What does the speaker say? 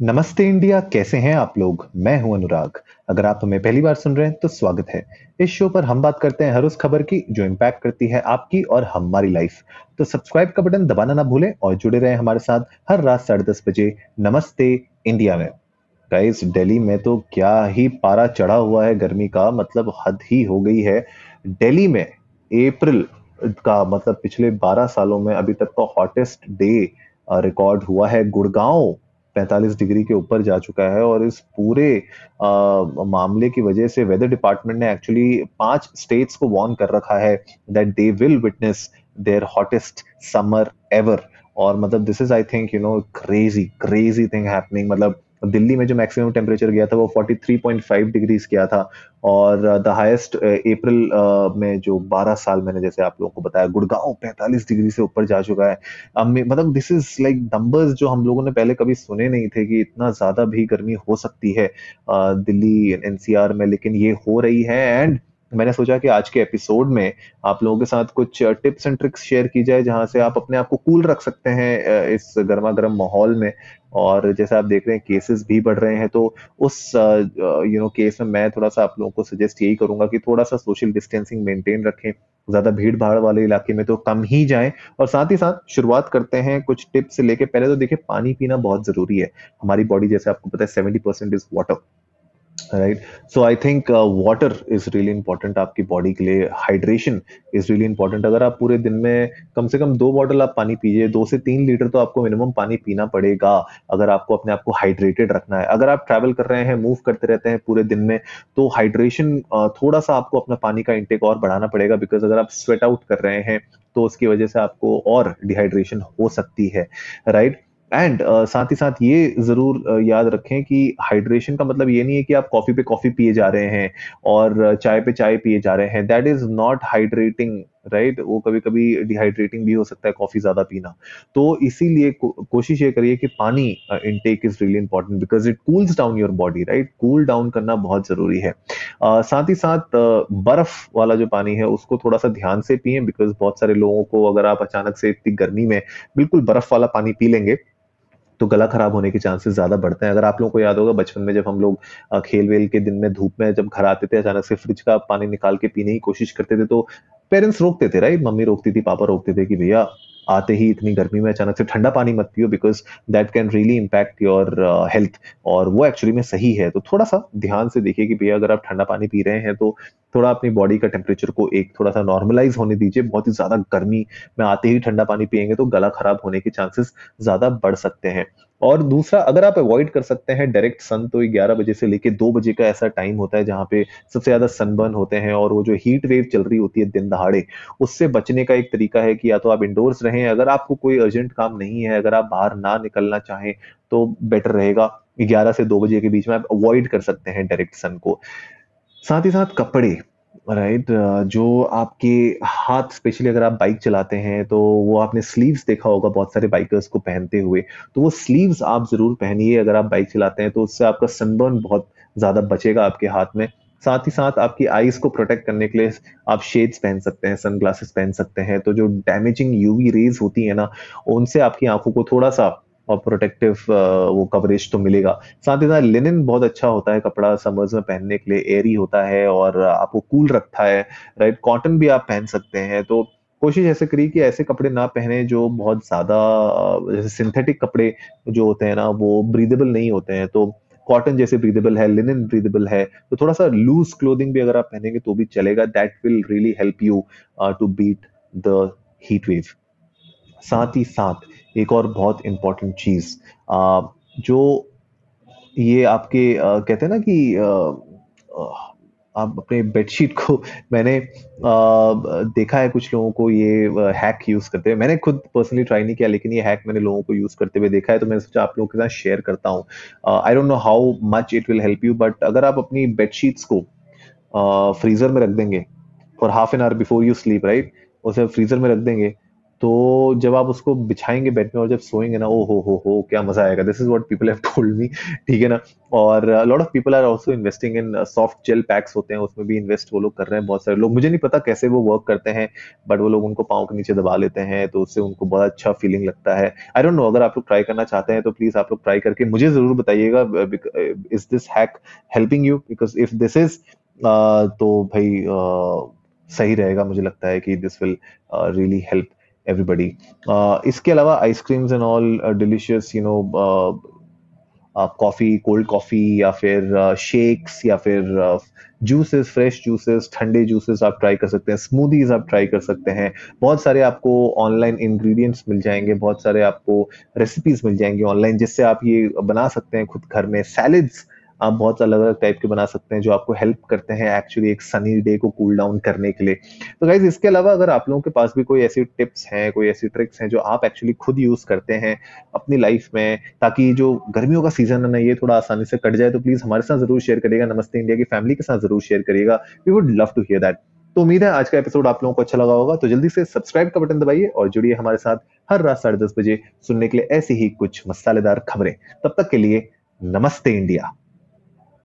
नमस्ते इंडिया, कैसे हैं आप लोग? मैं हूँ अनुराग। अगर आप हमें पहली बार सुन रहे हैं तो स्वागत है। इस शो पर हम बात करते हैं हर उस खबर की, जो इम्पैक्ट करती है आपकी और हमारी लाइफ तो सब्सक्राइब का बटन दबाना ना भूलें और जुड़े रहें हमारे साथ हर रात साढ़े दस बजे नमस्ते इंडिया में। गाइस दिल्ली में तो क्या ही पारा चढ़ा हुआ है गर्मी का मतलब हद ही हो गई है। दिल्ली में अप्रैल का मतलब पिछले 12 सालों में अभी तक का हॉटेस्ट डे रिकॉर्ड हुआ है। गुड़गांव 45 डिग्री के ऊपर जा चुका है और इस पूरे आ, मामले की वजह से वेदर डिपार्टमेंट ने एक्चुअली पाँच स्टेट्स को वार्न कर रखा है that they will witness their hottest summer ever और मतलब this is I think you know crazy crazy thing happening मतलब दिल्ली में जो मैक्सिमम टेम्परेचर गया था वो 43.5 डिग्रीज गया था और द हाईएस्ट अप्रैल में जो 12 साल मैंने जैसे आप लोगों को बताया गुड़गांव 45 डिग्री से ऊपर जा चुका है। मतलब दिस इज़ लाइक नंबर्स जो हम लोगों ने पहले कभी सुने नहीं थे कि इतना ज़्यादा भी गर्मी हो सकती है uh, दिल्ली एनसीआर में लेकिन ये हो रही है एंड मैंने सोचा कि आज के एपिसोड में आप लोगों के साथ कुछ टिप्स एंड ट्रिक्स शेयर की जाए जहाँ से आप अपने आप को कूल रख सकते हैं इस गर्मा गर्म माहौल में। और जैसे आप देख रहे हैं केसेस भी बढ़ रहे हैं तो उस यू नो केस में मैं थोड़ा सा आप लोगों को सजेस्ट यही करूँगा कि थोड़ा सा सोशल डिस्टेंसिंग मेंटेन रखें, ज़्यादा भीड़ भाड़ वाले इलाके में तो कम ही जाएँ और साथ ही साथ शुरुआत करते हैं कुछ टिप्स लेके, पहले तो देखिए, पानी पीना बहुत ज़रूरी है। हमारी बॉडी जैसे आपको पता है seventy percent is water right so I think water is really important आपकी बॉडी के लिए. हाइड्रेशन इज़ रियली इंपॉर्टेंट अगर आप पूरे दिन में कम से कम दो बॉटल आप पानी पीजिए दो से तीन लीटर तो आपको मिनिमम पानी पीना पड़ेगा अगर आपको अपने आप को हाइड्रेटेड रखना है. अगर आप ट्रैवल कर रहे हैं मूव करते रहते हैं पूरे दिन में तो हाइड्रेशन uh, थोड़ा सा आपको अपना पानी का इंटेक और बढ़ाना पड़ेगा बिकॉज़ अगर आप स्वेट आउट कर रहे हैं तो उसकी वजह से आपको और डिहाइड्रेशन हो सकती है राइट right? एंड uh, साथ ही साथ ये ज़रूर uh, याद रखें कि हाइड्रेशन का मतलब ये नहीं है कि आप कॉफ़ी पे कॉफ़ी पिए जा रहे हैं और चाय पे चाय पिए जा रहे हैं। That is not hydrating right वो कभी कभी डिहाइड्रेटिंग भी हो सकता है कॉफ़ी ज़्यादा पीना। तो इसीलिए को, कोशिश ये करिए कि पानी intake is really important because it cools down your body right cool down करना बहुत ज़रूरी है। Uh, साथ ही साथ uh, बर्फ़ वाला जो पानी है उसको थोड़ा सा ध्यान से पिए बिकॉज़ बहुत सारे लोगों को अगर आप अचानक से इतनी गर्मी में बिल्कुल बर्फ़ वाला पानी पी लेंगे तो गला खराब होने के चांसेस ज़्यादा बढ़ते हैं। अगर आप लोगों को याद होगा, बचपन में जब हम लोग खेल वेल के दिन में धूप में जब घर आते थे, अचानक से फ्रिज का पानी निकाल के पीने की कोशिश करते थे तो पेरेंट्स रोकते थे, राइट? मम्मी रोकती थी, पापा रोकते थे कि भैया आते ही इतनी गर्मी में अचानक से ठंडा पानी मत पियो because that can really impact your health और वो एक्चुअली में सही है। तो थोड़ा सा ध्यान से देखिए कि भैया अगर आप ठंडा पानी पी रहे हैं तो थोड़ा अपनी बॉडी का टेम्परेचर को एक थोड़ा सा नॉर्मलाइज होने दीजिए। बहुत ही ज़्यादा गर्मी में आते ही ठंडा पानी पियेंगे तो गला खराब होने के चांसेस ज़्यादा बढ़ सकते हैं। और दूसरा, अगर आप अवॉइड कर सकते हैं डायरेक्ट सन तो ग्यारह बजे से लेके दो बजे का ऐसा टाइम होता है जहाँ पे सबसे ज़्यादा सनबर्न होते हैं और वो जो हीट वेव चल रही होती है दिन दहाड़े, उससे बचने का एक तरीका है कि या तो आप इंडोर्स रहें, अगर आपको कोई अर्जेंट काम नहीं है, अगर आप बाहर ना निकलना चाहें तो बेटर रहेगा। ग्यारह से दो बजे के बीच में आप अवॉइड कर सकते हैं डायरेक्ट सन को। साथ ही साथ कपड़े राइट जो आपके हाथ स्पेशली अगर आप बाइक चलाते हैं तो वो आपने स्लीव्स देखा होगा बहुत सारे बाइकर्स को पहनते हुए। तो वो स्लीव्स आप ज़रूर पहनिए अगर आप बाइक चलाते हैं तो उससे आपका सनबर्न बहुत ज़्यादा बचेगा आपके हाथ में। साथ ही साथ आपकी आईज को प्रोटेक्ट करने के लिए आप शेड्स पहन सकते हैं सन ग्लासेस पहन सकते हैं। तो जो डैमेजिंग यूवी रेज होती है ना, उनसे आपकी आँखों को थोड़ा सा और प्रोटेक्टिव वो कवरेज तो मिलेगा। साथ ही साथ लिनन बहुत अच्छा होता है कपड़ा समर्स में पहनने के लिए एयरी होता है और आपको कूल रखता है राइट कॉटन भी आप पहन सकते हैं। तो कोशिश ऐसे करिए कि ऐसे कपड़े ना पहने जो बहुत ज़्यादा जैसे सिंथेटिक कपड़े जो होते हैं ना, वो ब्रीदेबल नहीं होते हैं। तो कॉटन जैसे ब्रीदेबल है लिनन ब्रीदेबल है तो थोड़ा सा लूज क्लोथिंग भी अगर आप पहनेंगे तो भी चलेगा। That will really help you to beat the heat wave साथ ही साथ एक और बहुत इंपॉर्टेंट चीज़ जो ये आपके कहते हैं ना कि आप अपने बेडशीट को मैंने देखा है कुछ लोगों को ये हैक यूज़ करते हुए। मैंने खुद पर्सनली ट्राई नहीं किया, लेकिन ये हैक मैंने लोगों को यूज़ करते हुए देखा है तो मैंने सोचा आप लोगों के साथ शेयर करता हूँ। I don't know how much it will help you but अगर आप अपनी बेडशीट्स को फ्रीजर में रख देंगे for half an hour before you sleep right उसे फ्रीजर में रख देंगे तो जब आप उसको बिछाएँगे बेड में और जब सोएँगे ना ओ हो हो हो क्या मज़ा आएगा। This is what people have told me ठीक है ना? और lot of people are also investing in soft gel packs होते हैं उसमें भी इन्वेस्ट वो लोग कर रहे हैं बहुत सारे लोग। मुझे नहीं पता कैसे वो वर्क करते हैं बट वो लोग उनको पाँव के नीचे दबा लेते हैं तो उससे उनको बहुत अच्छा फीलिंग लगता है। आई डोंट नो अगर आप लोग ट्राई करना चाहते हैं तो प्लीज़ आप लोग ट्राई करके मुझे ज़रूर बताइएगा is this hack helping you because if this is तो भाई uh, सही रहेगा मुझे लगता है कि this will really help everybody इसके अलावा ice creams and all delicious you know coffee cold coffee या फिर शेक्स uh, या फिर जूसेस फ्रेश जूसेस ठंडे जूसेस आप ट्राई कर सकते हैं स्मूदीज आप ट्राई कर सकते हैं। बहुत सारे आपको ऑनलाइन इंग्रेडिएंट्स मिल जाएँगे बहुत सारे आपको रेसिपीज़ मिल जाएँगे ऑनलाइन जिससे आप ये बना सकते हैं खुद घर में। सैलिड्स आप बहुत अलग अलग टाइप के बना सकते हैं जो आपको हेल्प करते हैं एक्चुअली एक सनी डे को कूल डाउन करने के लिए। तो गाइज़ इसके अलावा अगर आप लोगों के पास भी कोई ऐसी टिप्स हैं, कोई ऐसी ट्रिक्स हैं जो आप एक्चुअली खुद यूज़ करते हैं अपनी लाइफ में, ताकि जो गर्मियों का सीज़न है ना, ये थोड़ा आसानी से कट जाए तो प्लीज़ हमारे साथ ज़रूर शेयर करिएगा, नमस्ते इंडिया की फैमिली के साथ ज़रूर शेयर करिएगा। We would love to hear that तो उम्मीद है आज का एपिसोड आप लोगों को अच्छा लगा होगा तो जल्दी से सब्सक्राइब का बटन दबाइए और जुड़िए हमारे साथ हर रात साढ़े दस बजे सुनने के लिए ऐसी ही कुछ मसालेदार खबरें। तब तक के लिए नमस्ते इंडिया।